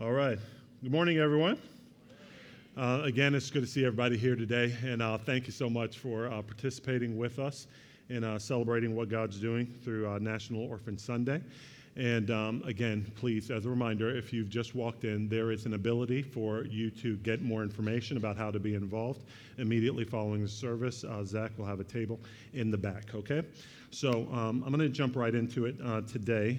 All right. Good morning, everyone. Uh, again, it's good to see everybody here today, and uh, thank you so much for uh, participating with us in uh, celebrating what God's doing through uh, National Orphan Sunday. And um, again, please, as a reminder, if you've just walked in, there is an ability for you to get more information about how to be involved immediately following the service. Uh, Zach will have a table in the back, okay? So um, I'm going to jump right into it today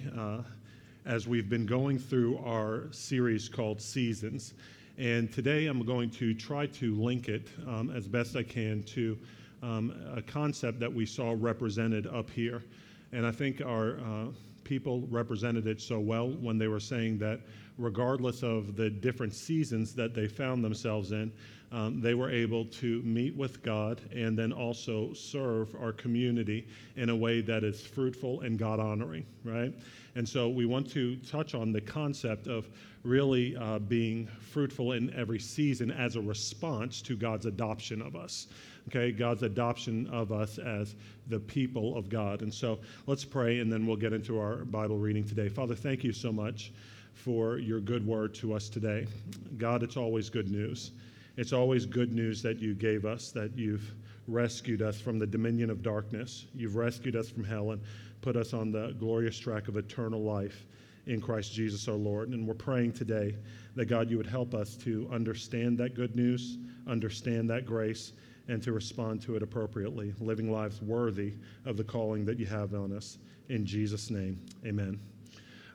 as we've been going through our series called Seasons. And today I'm going to try to link it um, as best I can to um, a concept that we saw represented up here. And I think our uh, people represented it so well when they were saying that regardless of the different seasons that they found themselves in, um, they were able to meet with God and then also serve our community in a way that is fruitful and God honoring, right? And so we want to touch on the concept of really uh, being fruitful in every season as a response to God's adoption of us. Okay, God's adoption of us as the people of God. And so let's pray and then we'll get into our Bible reading today. Father, thank you so much for your good word to us today. God, it's always good news. It's always good news that you gave us, that you've rescued us from the dominion of darkness. You've rescued us from hell and put us on the glorious track of eternal life in Christ Jesus our Lord. And we're praying today that God, you would help us to understand that good news, understand that grace, and to respond to it appropriately, living lives worthy of the calling that you have on us. In Jesus' name, amen.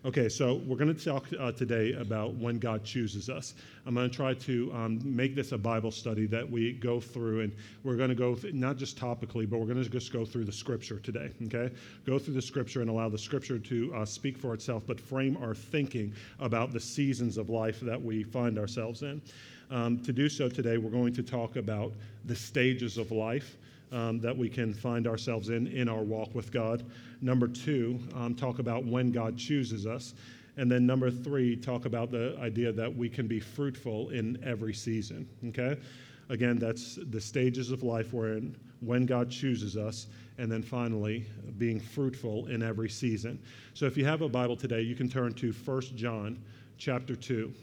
Okay, so we're going to talk uh, today about when God chooses us. I'm going to try to um, make this a Bible study that we go through, and we're going to go th- not just topically, but we're going to just go through the Scripture today. Okay, go through the Scripture and allow the Scripture to uh, speak for itself, but frame our thinking about the seasons of life that we find ourselves in. Um, to do so today, we're going to talk about the stages of life um, that we can find ourselves in in our walk with God. Number two, um, talk about when God chooses us. And then number three, talk about the idea that we can be fruitful in every season. Okay? Again, that's the stages of life we're in, when God chooses us, and then finally, being fruitful in every season. So if you have a Bible today, you can turn to 1 John chapter 2.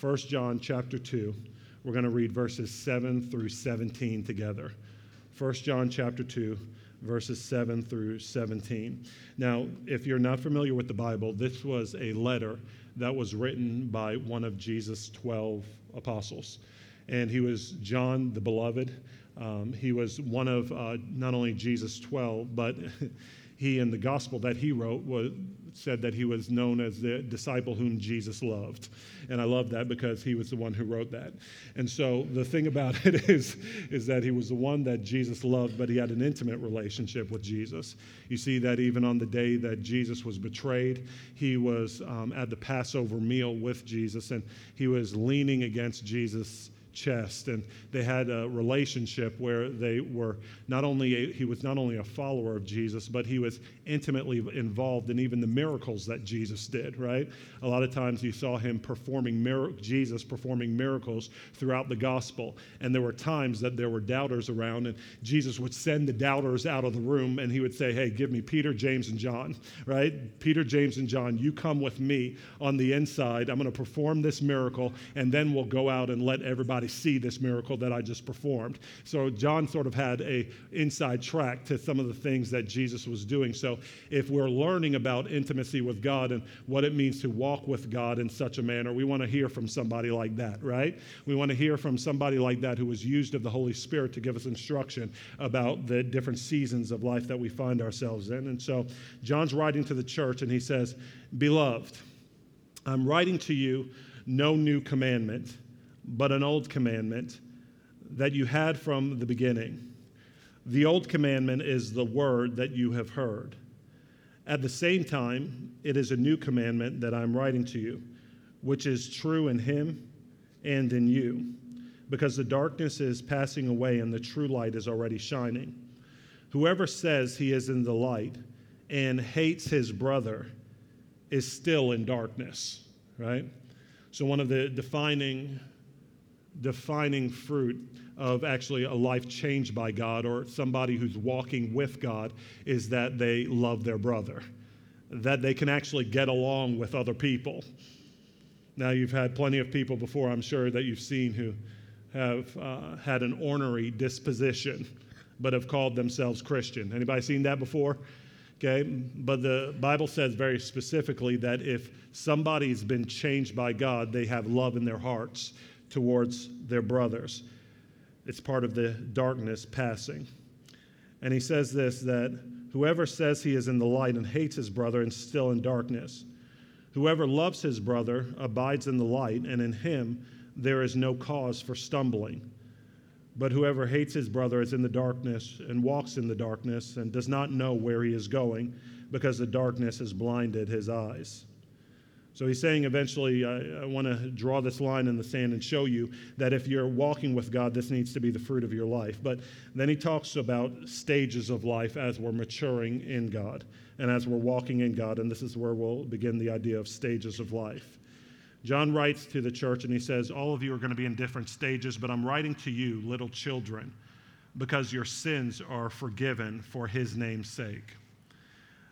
1 John chapter 2. We're going to read verses 7 through 17 together. 1 John chapter 2, verses 7 through 17. Now, if you're not familiar with the Bible, this was a letter that was written by one of Jesus' 12 apostles. And he was John the Beloved. Um, he was one of uh, not only Jesus' 12, but he in the gospel that he wrote was, said that he was known as the disciple whom Jesus loved. And I love that because he was the one who wrote that. And so the thing about it is, is that he was the one that Jesus loved, but he had an intimate relationship with Jesus. You see that even on the day that Jesus was betrayed, he was um, at the Passover meal with Jesus, and he was leaning against Jesus' chest and they had a relationship where they were not only a, he was not only a follower of jesus but he was intimately involved in even the miracles that jesus did right? A lot of times you saw him performing mir- jesus performing miracles throughout the gospel and there were times that there were doubters around and jesus would send the doubters out of the room and he would say hey give me peter james and john right? Peter james and john you come with me on the inside. I'm going to perform this miracle and then we'll go out and let everybody see this miracle that I just performed. So John sort of had a inside track to some of the things that Jesus was doing. So if we're learning about intimacy with God and what it means to walk with God in such a manner, we want to hear from somebody like that, right? We want to hear from somebody like that who was used of the Holy Spirit to give us instruction about the different seasons of life that we find ourselves in. And so John's writing to the church and he says, Beloved, I'm writing to you no new commandment but an old commandment that you had from the beginning. The old commandment is the word that you have heard. At the same time, it is a new commandment that I'm writing to you, which is true in him and in you, because the darkness is passing away and the true light is already shining. Whoever says he is in the light and hates his brother is still in darkness, right? So, one of the defining defining fruit of actually a life changed by God or somebody who's walking with God is that they love their brother, that they can actually get along with other people. Now, you've had plenty of people before, I'm sure, that you've seen who have uh, had an ornery disposition, but have called themselves Christian. Anybody seen that before? Okay, but the Bible says very specifically that if somebody's been changed by God, they have love in their hearts towards their brothers. It's part of the darkness passing. And he says this that whoever says he is in the light and hates his brother is still in darkness. Whoever loves his brother abides in the light, and in him there is no cause for stumbling. But whoever hates his brother is in the darkness and walks in the darkness and does not know where he is going because the darkness has blinded his eyes. So he's saying eventually, I, I want to draw this line in the sand and show you that if you're walking with God, this needs to be the fruit of your life. But then he talks about stages of life as we're maturing in God and as we're walking in God. And this is where we'll begin the idea of stages of life. John writes to the church and he says, All of you are going to be in different stages, but I'm writing to you, little children, because your sins are forgiven for his name's sake.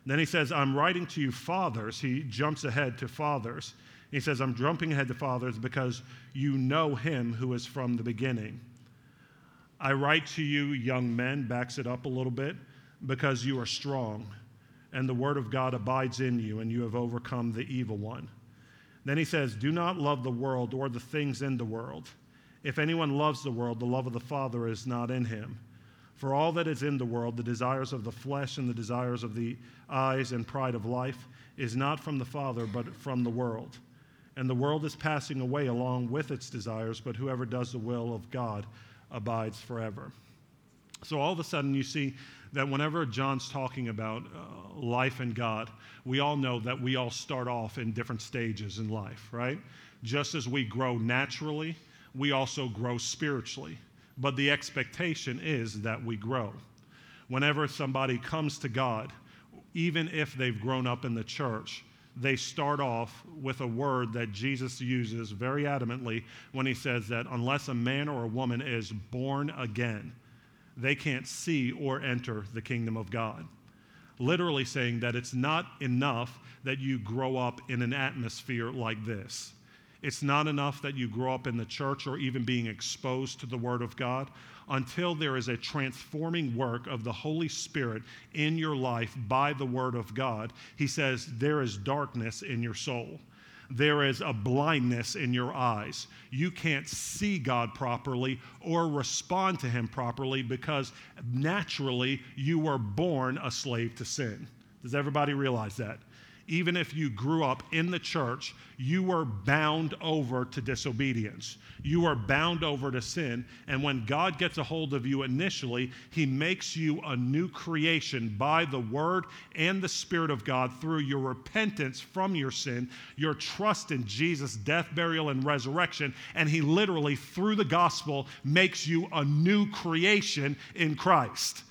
Then he says, I'm writing to you, fathers. He jumps ahead to fathers. He says, I'm jumping ahead to fathers because you know him who is from the beginning. I write to you, young men, backs it up a little bit, because you are strong, and the word of God abides in you, and you have overcome the evil one. Then he says, Do not love the world or the things in the world. If anyone loves the world, the love of the Father is not in him. For all that is in the world, the desires of the flesh and the desires of the eyes and pride of life, is not from the Father, but from the world. And the world is passing away along with its desires, but whoever does the will of God abides forever. So all of a sudden, you see that whenever John's talking about uh, life and God, we all know that we all start off in different stages in life, right? Just as we grow naturally, we also grow spiritually but the expectation is that we grow. Whenever somebody comes to God, even if they've grown up in the church, they start off with a word that Jesus uses very adamantly when he says that unless a man or a woman is born again, they can't see or enter the kingdom of God. Literally saying that it's not enough that you grow up in an atmosphere like this. It's not enough that you grow up in the church or even being exposed to the Word of God until there is a transforming work of the Holy Spirit in your life by the Word of God. He says, There is darkness in your soul. There is a blindness in your eyes. You can't see God properly or respond to Him properly because naturally you were born a slave to sin. Does everybody realize that? Even if you grew up in the church, you were bound over to disobedience. You are bound over to sin. And when God gets a hold of you initially, He makes you a new creation by the Word and the Spirit of God through your repentance from your sin, your trust in Jesus' death, burial, and resurrection. And He literally, through the gospel, makes you a new creation in Christ.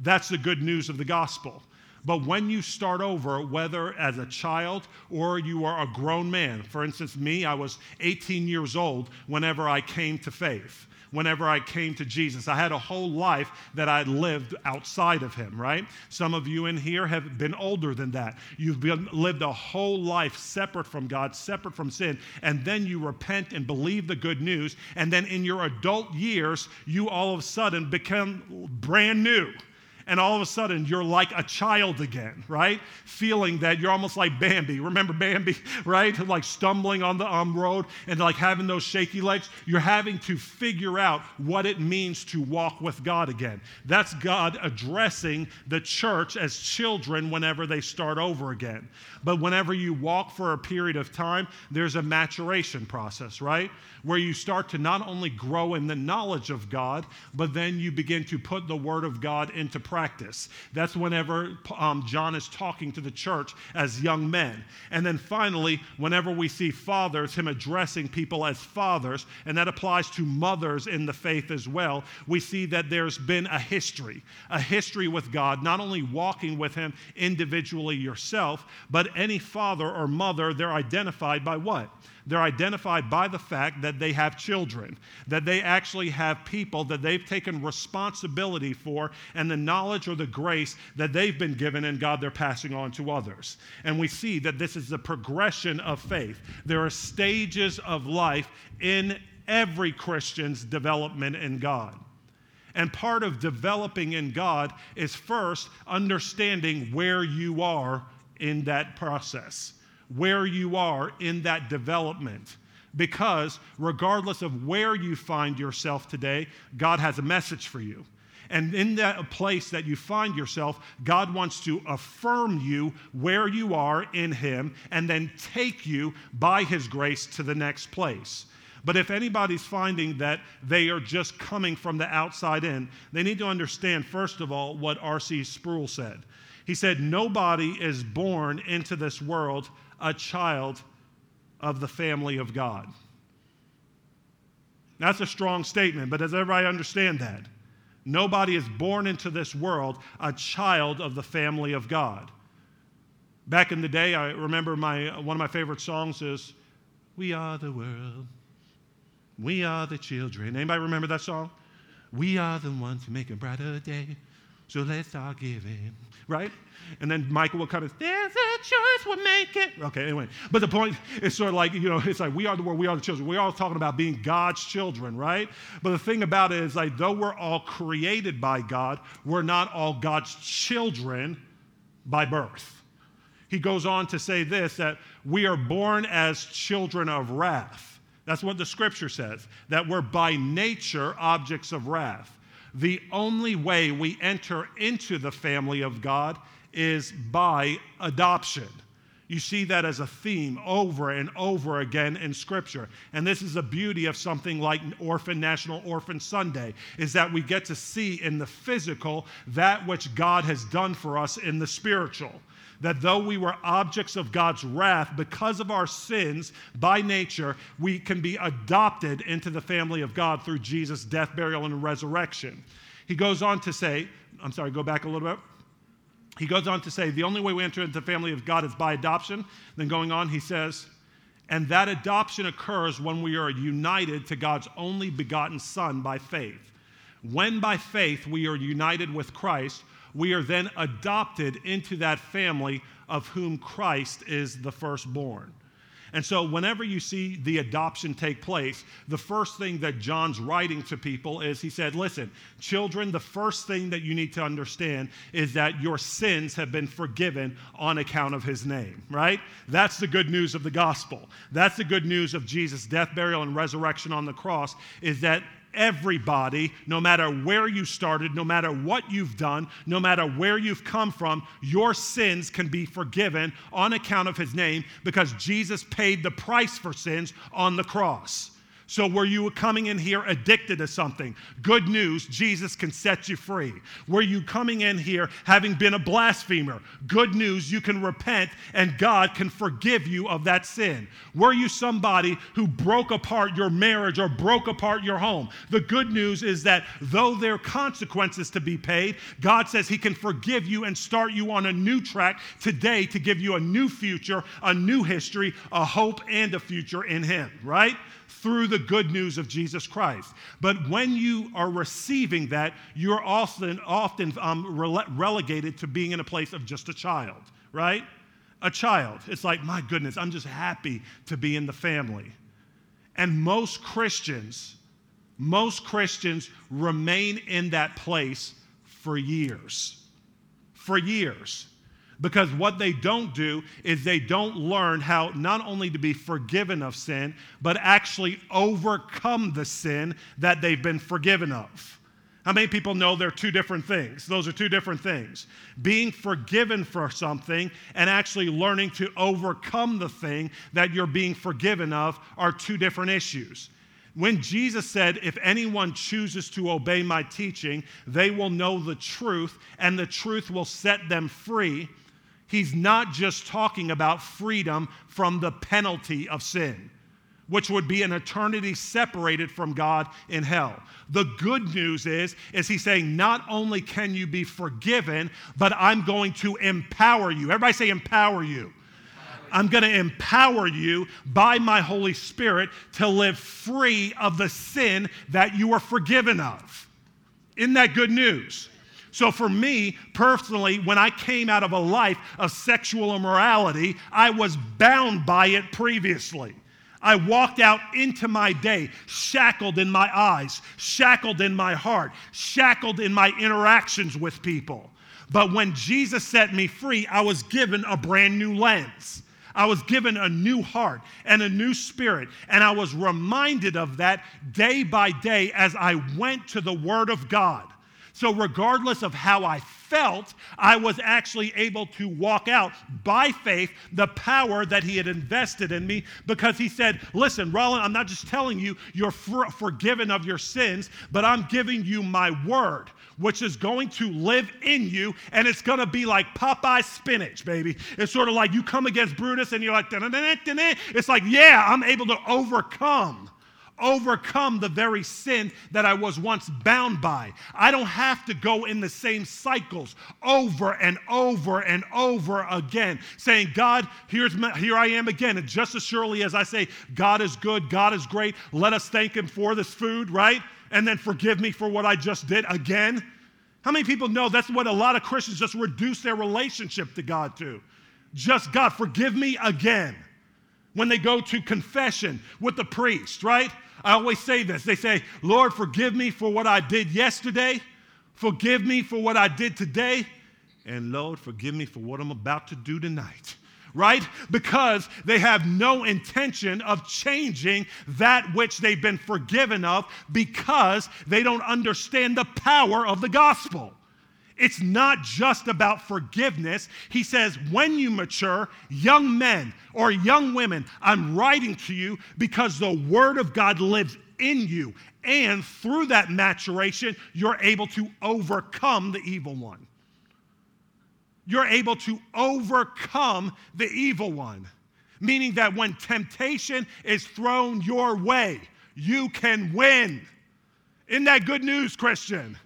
That's the good news of the gospel. But when you start over, whether as a child or you are a grown man, for instance, me, I was 18 years old whenever I came to faith whenever I came to Jesus. I had a whole life that I lived outside of Him, right? Some of you in here have been older than that. You've been, lived a whole life separate from God, separate from sin, and then you repent and believe the good news, and then in your adult years, you all of a sudden become brand new and all of a sudden you're like a child again, right? Feeling that you're almost like Bambi. Remember Bambi, right? Like stumbling on the um, road and like having those shaky legs. You're having to figure out what it means to walk with God again. That's God addressing the church as children whenever they start over again. But whenever you walk for a period of time, there's a maturation process, right? Where you start to not only grow in the knowledge of God, but then you begin to put the Word of God into practice. That's whenever um, John is talking to the church as young men. And then finally, whenever we see fathers, him addressing people as fathers, and that applies to mothers in the faith as well, we see that there's been a history, a history with God, not only walking with him individually yourself, but any father or mother, they're identified by what? They're identified by the fact that they have children, that they actually have people that they've taken responsibility for, and the knowledge or the grace that they've been given, and God they're passing on to others. And we see that this is the progression of faith. There are stages of life in every Christian's development in God. And part of developing in God is first understanding where you are in that process, where you are in that development. Because regardless of where you find yourself today, God has a message for you. And in that place that you find yourself, God wants to affirm you where you are in Him and then take you by His grace to the next place. But if anybody's finding that they are just coming from the outside in, they need to understand, first of all, what R.C. Sproul said. He said, Nobody is born into this world a child of the family of God. That's a strong statement, but does everybody understand that? Nobody is born into this world a child of the family of God. Back in the day, I remember my, one of my favorite songs is, We Are the World. We are the children. Anybody remember that song? We are the ones who make a brighter day. So let's start giving, right? And then Michael will come and, there's a choice, we'll make it. Okay, anyway. But the point is sort of like, you know, it's like we are the world, we are the children. We're all talking about being God's children, right? But the thing about it is like, though we're all created by God, we're not all God's children by birth. He goes on to say this that we are born as children of wrath. That's what the scripture says, that we're by nature objects of wrath. The only way we enter into the family of God is by adoption. You see that as a theme over and over again in Scripture. And this is the beauty of something like Orphan National Orphan Sunday, is that we get to see in the physical that which God has done for us in the spiritual that though we were objects of God's wrath because of our sins by nature, we can be adopted into the family of God through Jesus' death, burial, and resurrection. He goes on to say, I'm sorry, go back a little bit. He goes on to say, the only way we enter into the family of God is by adoption. Then going on, he says, and that adoption occurs when we are united to God's only begotten Son by faith. When by faith we are united with Christ, we are then adopted into that family of whom Christ is the firstborn. And so, whenever you see the adoption take place, the first thing that John's writing to people is he said, Listen, children, the first thing that you need to understand is that your sins have been forgiven on account of his name, right? That's the good news of the gospel. That's the good news of Jesus' death, burial, and resurrection on the cross, is that everybody, no matter where you started, no matter what you've done, no matter where you've come from, your sins can be forgiven on account of his name because Jesus paid the price for sins on the cross. So, were you coming in here addicted to something? Good news, Jesus can set you free. Were you coming in here having been a blasphemer? Good news, you can repent and God can forgive you of that sin. Were you somebody who broke apart your marriage or broke apart your home? The good news is that though there are consequences to be paid, God says He can forgive you and start you on a new track today to give you a new future, a new history, a hope, and a future in Him, right? Through the good news of Jesus Christ. But when you are receiving that, you're often, often um, rele- relegated to being in a place of just a child, right? A child. It's like, my goodness, I'm just happy to be in the family. And most Christians, most Christians remain in that place for years. For years. Because what they don't do is they don't learn how not only to be forgiven of sin, but actually overcome the sin that they've been forgiven of. How many people know they're two different things? Those are two different things. Being forgiven for something and actually learning to overcome the thing that you're being forgiven of are two different issues. When Jesus said, If anyone chooses to obey my teaching, they will know the truth, and the truth will set them free he's not just talking about freedom from the penalty of sin, which would be an eternity separated from God in hell. The good news is is he's saying not only can you be forgiven, but I'm going to empower you. Everybody say empower you. I'm going to empower you by my Holy Spirit to live free of the sin that you are forgiven of. Isn't that good news? So, for me personally, when I came out of a life of sexual immorality, I was bound by it previously. I walked out into my day shackled in my eyes, shackled in my heart, shackled in my interactions with people. But when Jesus set me free, I was given a brand new lens. I was given a new heart and a new spirit. And I was reminded of that day by day as I went to the Word of God. So, regardless of how I felt, I was actually able to walk out by faith the power that He had invested in me because He said, Listen, Roland, I'm not just telling you you're for- forgiven of your sins, but I'm giving you my word which is going to live in you, and it's going to be like Popeye spinach, baby. It's sort of like you come against Brutus and you're like, it's like, yeah, I'm able to overcome overcome the very sin that I was once bound by. I don't have to go in the same cycles over and over and over again, saying, God, here's my, here I am again. And just as surely as I say, God is good, God is great, let us thank Him for this food, right? And then forgive me for what I just did again. How many people know that's what a lot of Christians just reduce their relationship to God to? Just God, forgive me again. When they go to confession with the priest, right? I always say this. They say, Lord, forgive me for what I did yesterday. Forgive me for what I did today. And Lord, forgive me for what I'm about to do tonight. Right? Because they have no intention of changing that which they've been forgiven of because they don't understand the power of the gospel. It's not just about forgiveness. He says, when you mature, young men or young women, I'm writing to you because the Word of God lives in you. And through that maturation, you're able to overcome the evil one. You're able to overcome the evil one, meaning that when temptation is thrown your way, you can win. Isn't that good news, Christian?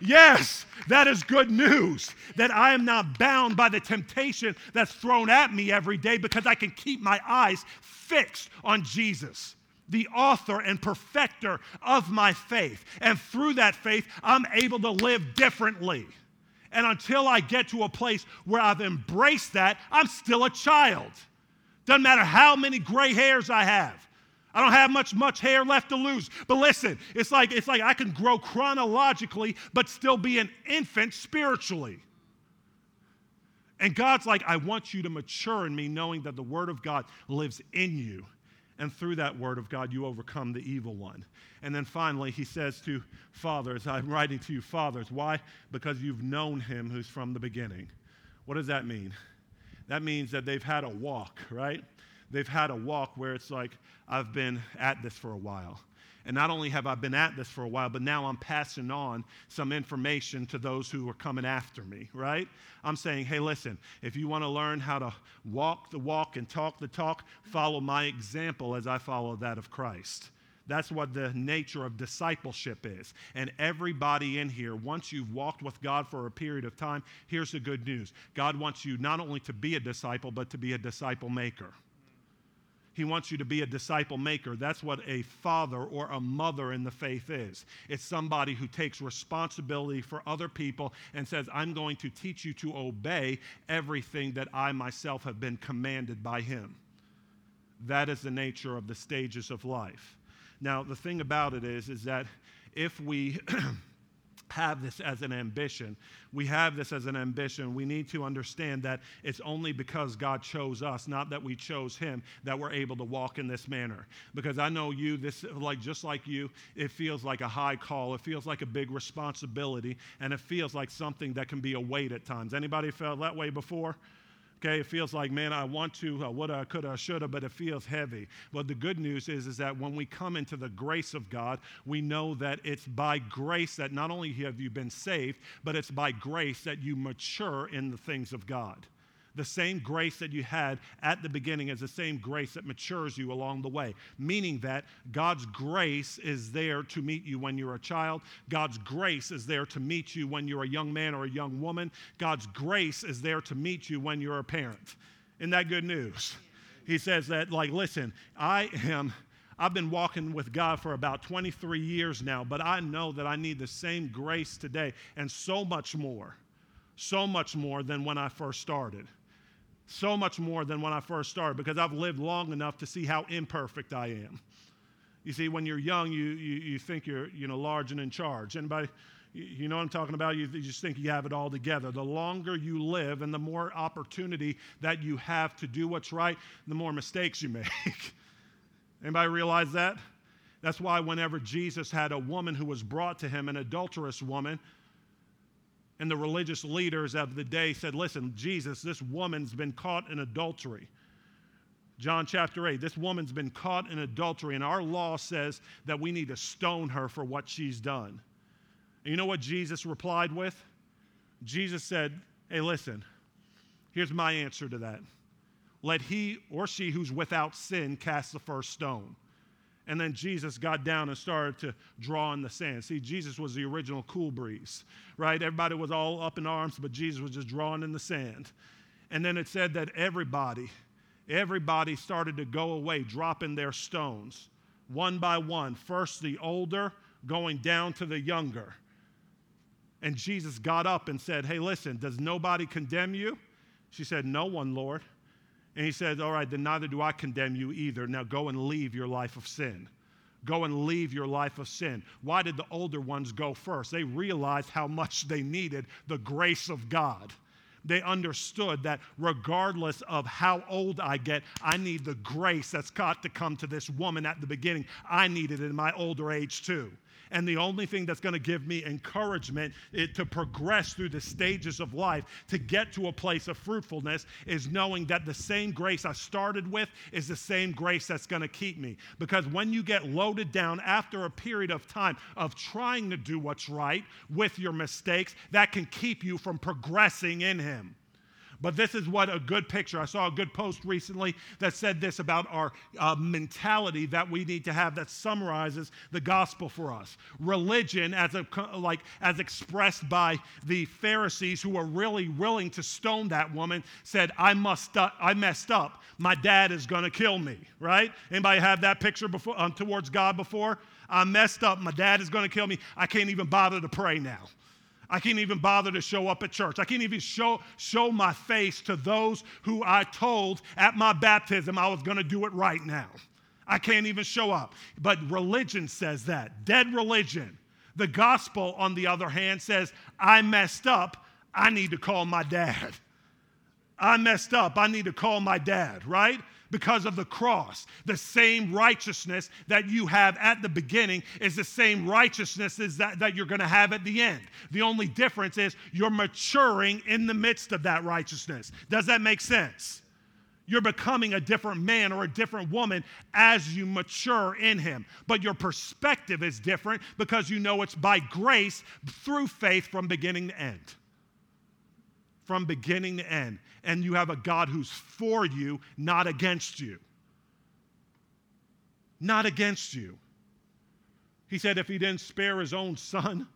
Yes, that is good news that I am not bound by the temptation that's thrown at me every day because I can keep my eyes fixed on Jesus, the author and perfecter of my faith. And through that faith, I'm able to live differently. And until I get to a place where I've embraced that, I'm still a child. Doesn't matter how many gray hairs I have. I don't have much much hair left to lose. But listen, it's like it's like I can grow chronologically but still be an infant spiritually. And God's like, I want you to mature in me, knowing that the Word of God lives in you. And through that Word of God, you overcome the evil one. And then finally, he says to fathers, I'm writing to you, fathers. Why? Because you've known him who's from the beginning. What does that mean? That means that they've had a walk, right? They've had a walk where it's like, I've been at this for a while. And not only have I been at this for a while, but now I'm passing on some information to those who are coming after me, right? I'm saying, hey, listen, if you want to learn how to walk the walk and talk the talk, follow my example as I follow that of Christ. That's what the nature of discipleship is. And everybody in here, once you've walked with God for a period of time, here's the good news God wants you not only to be a disciple, but to be a disciple maker. He wants you to be a disciple maker. That's what a father or a mother in the faith is. It's somebody who takes responsibility for other people and says, I'm going to teach you to obey everything that I myself have been commanded by him. That is the nature of the stages of life. Now, the thing about it is, is that if we have this as an ambition. We have this as an ambition. We need to understand that it's only because God chose us, not that we chose Him, that we're able to walk in this manner. Because I know you, this like just like you, it feels like a high call. It feels like a big responsibility, and it feels like something that can be a weight at times. Anybody felt that way before? Okay, it feels like, man, I want to, uh, woulda, could, I shoulda, but it feels heavy. But the good news is, is that when we come into the grace of God, we know that it's by grace that not only have you been saved, but it's by grace that you mature in the things of God the same grace that you had at the beginning is the same grace that matures you along the way. Meaning that God's grace is there to meet you when you're a child. God's grace is there to meet you when you're a young man or a young woman. God's grace is there to meet you when you're a parent. Isn't that good news? He says that, like, listen, I am, I've been walking with God for about 23 years now, but I know that I need the same grace today and so much more, so much more than when I first started. So much more than when I first started because I've lived long enough to see how imperfect I am. You see, when you're young, you, you, you think you're you know, large and in charge. Anybody? You know what I'm talking about? You, you just think you have it all together. The longer you live and the more opportunity that you have to do what's right, the more mistakes you make. Anybody realize that? That's why whenever Jesus had a woman who was brought to him, an adulterous woman, and the religious leaders of the day said, Listen, Jesus, this woman's been caught in adultery. John chapter 8, this woman's been caught in adultery, and our law says that we need to stone her for what she's done. And you know what Jesus replied with? Jesus said, Hey, listen, here's my answer to that. Let he or she who's without sin cast the first stone. And then Jesus got down and started to draw in the sand. See, Jesus was the original cool breeze, right? Everybody was all up in arms, but Jesus was just drawing in the sand. And then it said that everybody, everybody started to go away, dropping their stones one by one. First the older, going down to the younger. And Jesus got up and said, Hey, listen, does nobody condemn you? She said, No one, Lord. And he says, All right, then neither do I condemn you either. Now go and leave your life of sin. Go and leave your life of sin. Why did the older ones go first? They realized how much they needed the grace of God they understood that regardless of how old I get, I need the grace that's got to come to this woman at the beginning. I need it in my older age too. And the only thing that's going to give me encouragement eh, to progress through the stages of life, to get to a place of fruitfulness, is knowing that the same grace I started with is the same grace that's going to keep me. Because when you get loaded down after a period of time of trying to do what's right with your mistakes, that can keep you from progressing in Him. But this is what a good picture. I saw a good post recently that said this about our uh, mentality that we need to have that summarizes the gospel for us. Religion, as a, like as expressed by the Pharisees who were really willing to stone that woman, said, "I must, uh, I messed up. My dad is going to kill me." Right? Anybody have that picture before um, towards God before? I messed up. My dad is going to kill me. I can't even bother to pray now. I can't even bother to show up at church. I can't even show, show my face to those who I told at my baptism I was going to do it right now. I can't even show up. But religion says that, dead religion. The gospel, on the other hand, says, I messed up. I need to call my dad. I messed up. I need to call my dad, right? Because of the cross. The same righteousness that you have at the beginning is the same righteousness that, that you're going to have at the end. The only difference is you're maturing in the midst of that righteousness. Does that make sense? You're becoming a different man or a different woman as you mature in Him. But your perspective is different because you know it's by grace through faith from beginning to end from beginning to end. And you have a God who's for you, not against you. Not against you. He said, if he didn't spare his own son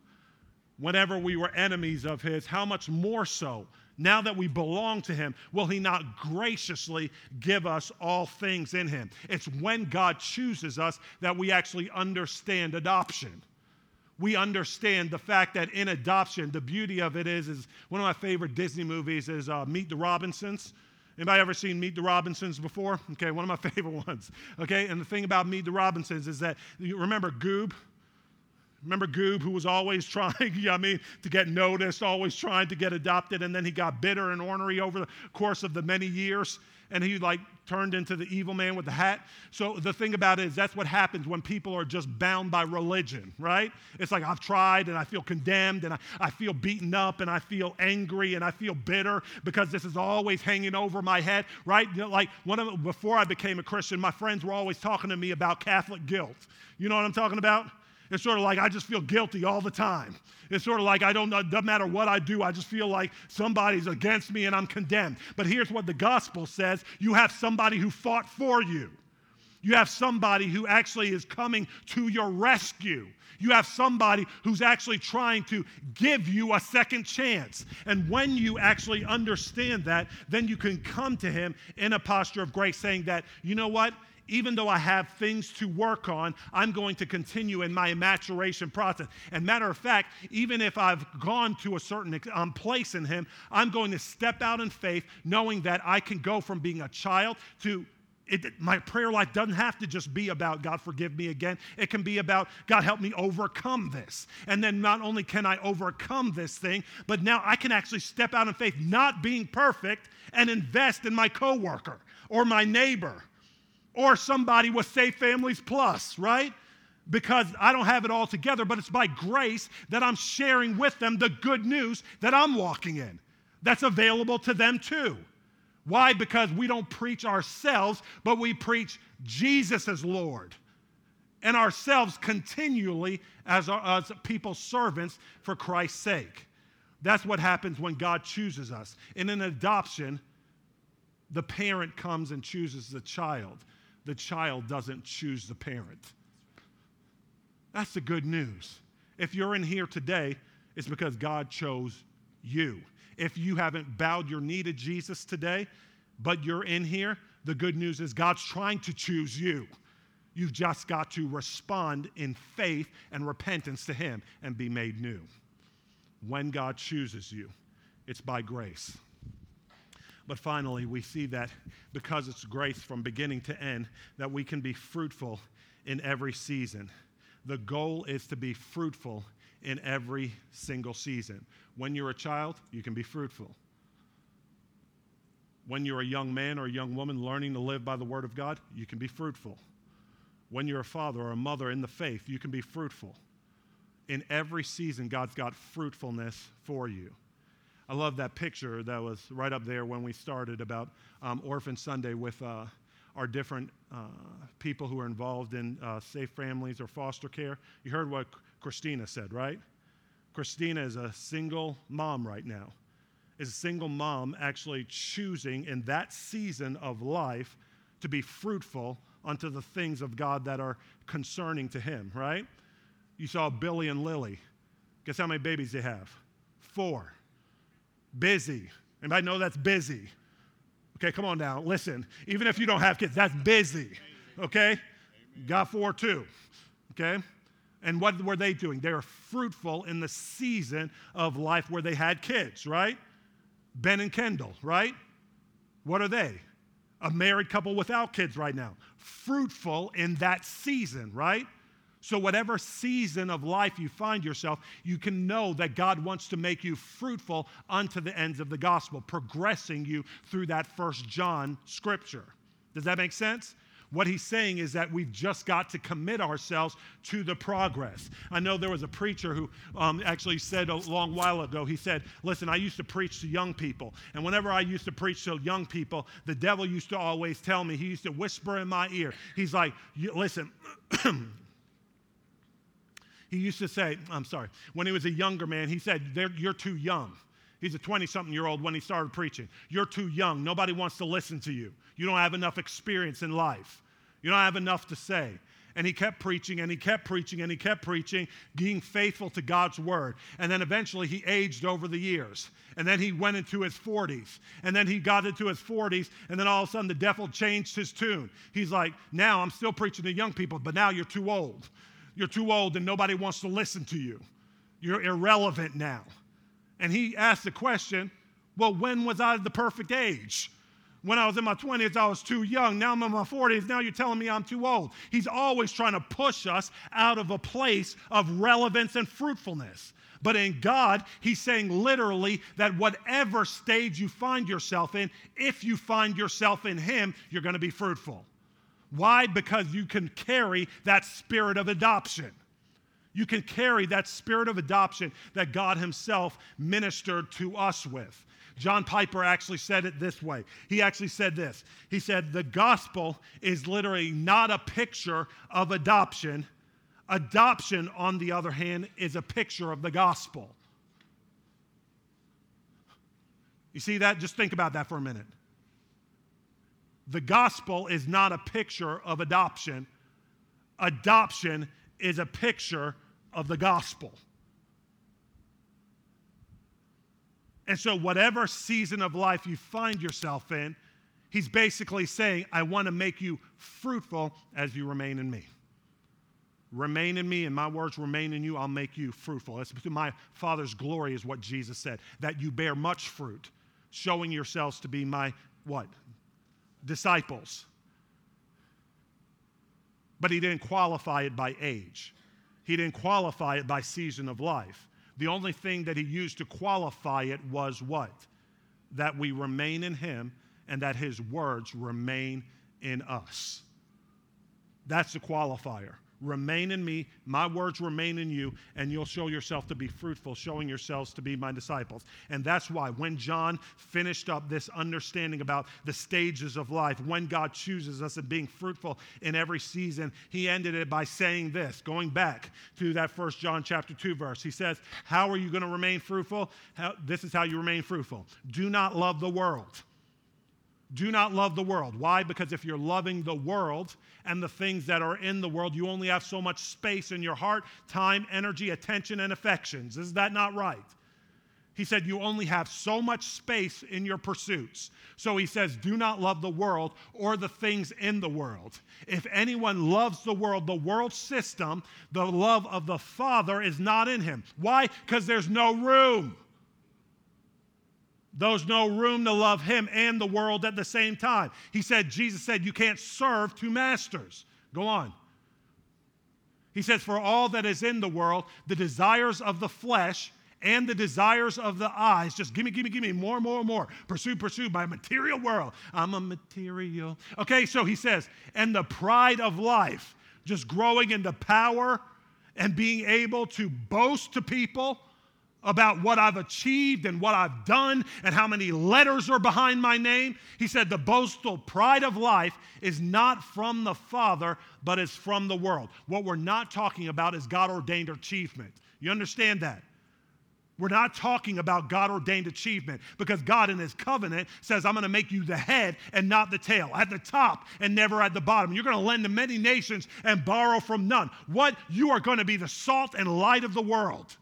whenever we were enemies of his, how much more so, now that we belong to him, will he not graciously give us all things in him? It's when God chooses us that we actually understand adoption we understand the fact that in adoption, the beauty of it is, is one of my favorite Disney movies is uh, Meet the Robinsons. Anybody ever seen Meet the Robinsons before? Okay, one of my favorite ones. Okay, and the thing about Meet the Robinsons is that you remember Goob? Remember Goob, who was always trying, I mean, to get noticed, always trying to get adopted, and then he got bitter and ornery over the course of the many years and he like turned into the evil man with the hat. So the thing about it is that's what happens when people are just bound by religion, right? It's like I've tried and I feel condemned and I, I feel beaten up and I feel angry and I feel bitter because this is always hanging over my head, right? You know, like one of before I became a Christian, my friends were always talking to me about Catholic guilt. You know what I'm talking about? It's sort of like I just feel guilty all the time. It's sort of like I don't know, doesn't matter what I do, I just feel like somebody's against me and I'm condemned. But here's what the gospel says you have somebody who fought for you. You have somebody who actually is coming to your rescue. You have somebody who's actually trying to give you a second chance. And when you actually understand that, then you can come to Him in a posture of grace, saying that, you know what? Even though I have things to work on, I'm going to continue in my maturation process. And matter of fact, even if I've gone to a certain um, place in Him, I'm going to step out in faith, knowing that I can go from being a child to it, my prayer life doesn't have to just be about God forgive me again. It can be about God help me overcome this. And then not only can I overcome this thing, but now I can actually step out in faith, not being perfect, and invest in my coworker or my neighbor or somebody with Safe Families Plus, right? Because I don't have it all together, but it's by grace that I'm sharing with them the good news that I'm walking in. That's available to them too. Why? Because we don't preach ourselves, but we preach Jesus as Lord and ourselves continually as, our, as people's servants for Christ's sake. That's what happens when God chooses us. In an adoption, the parent comes and chooses the child. The child doesn't choose the parent. That's the good news. If you're in here today, it's because God chose you. If you haven't bowed your knee to Jesus today, but you're in here, the good news is God's trying to choose you. You've just got to respond in faith and repentance to Him and be made new. When God chooses you, it's by grace. But finally, we see that because it's grace from beginning to end, that we can be fruitful in every season. The goal is to be fruitful in every single season. When you're a child, you can be fruitful. When you're a young man or a young woman learning to live by the Word of God, you can be fruitful. When you're a father or a mother in the faith, you can be fruitful. In every season, God's got fruitfulness for you. I love that picture that was right up there when we started about um, Orphan Sunday with uh, our different uh, people who are involved in uh, safe families or foster care. You heard what Christina said, right? Christina is a single mom right now. Is a single mom actually choosing in that season of life to be fruitful unto the things of God that are concerning to him, right? You saw Billy and Lily. Guess how many babies they have? Four. Busy. Anybody know that's busy? Okay, come on now. Listen, even if you don't have kids, that's busy. Okay? Got four too. Okay? And what were they doing? They were fruitful in the season of life where they had kids, right? Ben and Kendall, right? What are they? A married couple without kids right now. Fruitful in that season, right? So, whatever season of life you find yourself, you can know that God wants to make you fruitful unto the ends of the gospel, progressing you through that first John scripture. Does that make sense? What he's saying is that we've just got to commit ourselves to the progress. I know there was a preacher who um, actually said a long while ago, he said, Listen, I used to preach to young people. And whenever I used to preach to young people, the devil used to always tell me, he used to whisper in my ear. He's like, Listen, he used to say, I'm sorry, when he was a younger man, he said, You're too young. He's a 20 something year old when he started preaching. You're too young. Nobody wants to listen to you. You don't have enough experience in life. You don't have enough to say. And he kept preaching and he kept preaching and he kept preaching, being faithful to God's word. And then eventually he aged over the years. And then he went into his 40s. And then he got into his 40s. And then all of a sudden the devil changed his tune. He's like, now I'm still preaching to young people, but now you're too old. You're too old and nobody wants to listen to you. You're irrelevant now. And he asked the question, well, when was I the perfect age? When I was in my 20s, I was too young. Now I'm in my 40s. Now you're telling me I'm too old. He's always trying to push us out of a place of relevance and fruitfulness. But in God, He's saying literally that whatever stage you find yourself in, if you find yourself in Him, you're going to be fruitful. Why? Because you can carry that spirit of adoption. You can carry that spirit of adoption that God Himself ministered to us with. John Piper actually said it this way. He actually said this. He said, The gospel is literally not a picture of adoption. Adoption, on the other hand, is a picture of the gospel. You see that? Just think about that for a minute. The gospel is not a picture of adoption, adoption is a picture of the gospel. And so, whatever season of life you find yourself in, he's basically saying, I want to make you fruitful as you remain in me. Remain in me, and my words remain in you, I'll make you fruitful. It's to my Father's glory, is what Jesus said, that you bear much fruit, showing yourselves to be my what? Disciples. But he didn't qualify it by age. He didn't qualify it by season of life. The only thing that he used to qualify it was what? That we remain in him and that his words remain in us. That's the qualifier. Remain in me, my words remain in you, and you'll show yourself to be fruitful, showing yourselves to be my disciples. And that's why when John finished up this understanding about the stages of life, when God chooses us and being fruitful in every season, he ended it by saying this, going back to that first John chapter 2 verse. He says, How are you going to remain fruitful? How, this is how you remain fruitful. Do not love the world do not love the world. Why? Because if you're loving the world and the things that are in the world, you only have so much space in your heart, time, energy, attention, and affections. Is that not right? He said, You only have so much space in your pursuits. So he says, Do not love the world or the things in the world. If anyone loves the world, the world system, the love of the Father is not in him. Why? Because there's no room. There's no room to love him and the world at the same time. He said, Jesus said, you can't serve two masters. Go on. He says, For all that is in the world, the desires of the flesh and the desires of the eyes, just give me, give me, give me more, more, more. Pursue, pursue my material world. I'm a material. Okay, so he says, and the pride of life, just growing into power and being able to boast to people about what I've achieved and what I've done and how many letters are behind my name. He said, The boastful pride of life is not from the Father, but is from the world. What we're not talking about is God ordained achievement. You understand that? We're not talking about God ordained achievement because God in His covenant says, I'm going to make you the head and not the tail, at the top and never at the bottom. You're going to lend to many nations and borrow from none. What? You are going to be the salt and light of the world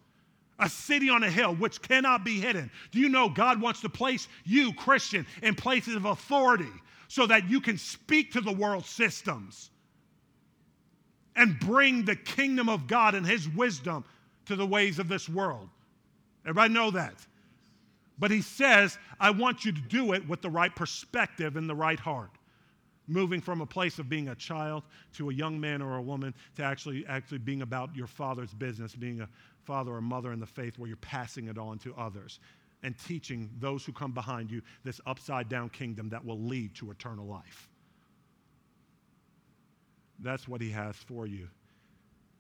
a city on a hill which cannot be hidden. Do you know God wants to place you, Christian, in places of authority so that you can speak to the world systems and bring the kingdom of God and his wisdom to the ways of this world? Everybody know that. But he says, I want you to do it with the right perspective and the right heart. Moving from a place of being a child to a young man or a woman to actually, actually being about your father's business, being a, father or mother in the faith where you're passing it on to others and teaching those who come behind you this upside down kingdom that will lead to eternal life. That's what he has for you,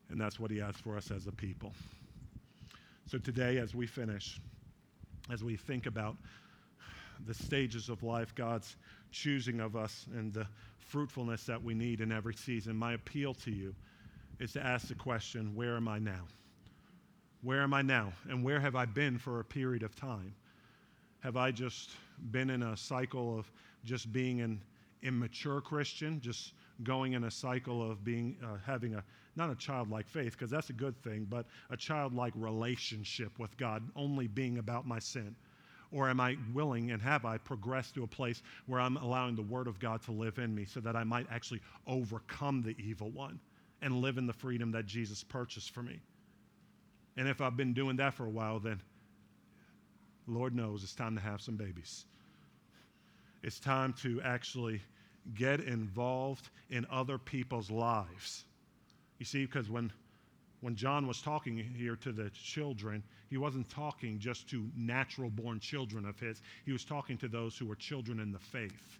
and that's what he has for us as a people. So today, as we finish, as we think about the stages of life, God's choosing of us, and the fruitfulness that we need in every season, my appeal to you is to ask the question where am I now? Where am I now? And where have I been for a period of time? Have I just been in a cycle of just being an immature Christian, just going in a cycle of being uh, having a not a childlike faith because that's a good thing, but a childlike relationship with God, only being about my sin? Or am I willing and have I progressed to a place where I'm allowing the Word of God to live in me so that I might actually overcome the evil one and live in the freedom that Jesus purchased for me? And if I've been doing that for a while, then Lord knows it's time to have some babies. It's time to actually get involved in other people's lives. You see, because when, when John was talking here to the children, he wasn't talking just to natural born children of his, he was talking to those who were children in the faith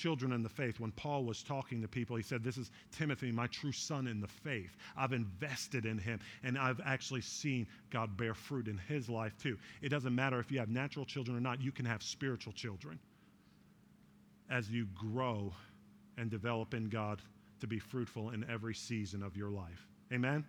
children in the faith. When Paul was talking to people, he said, This is Timothy, my true son in the faith. I've invested in him, and I've actually seen God bear fruit in his life too. It doesn't matter if you have natural children or not, you can have spiritual children as you grow and develop in God to be fruitful in every season of your life. Amen?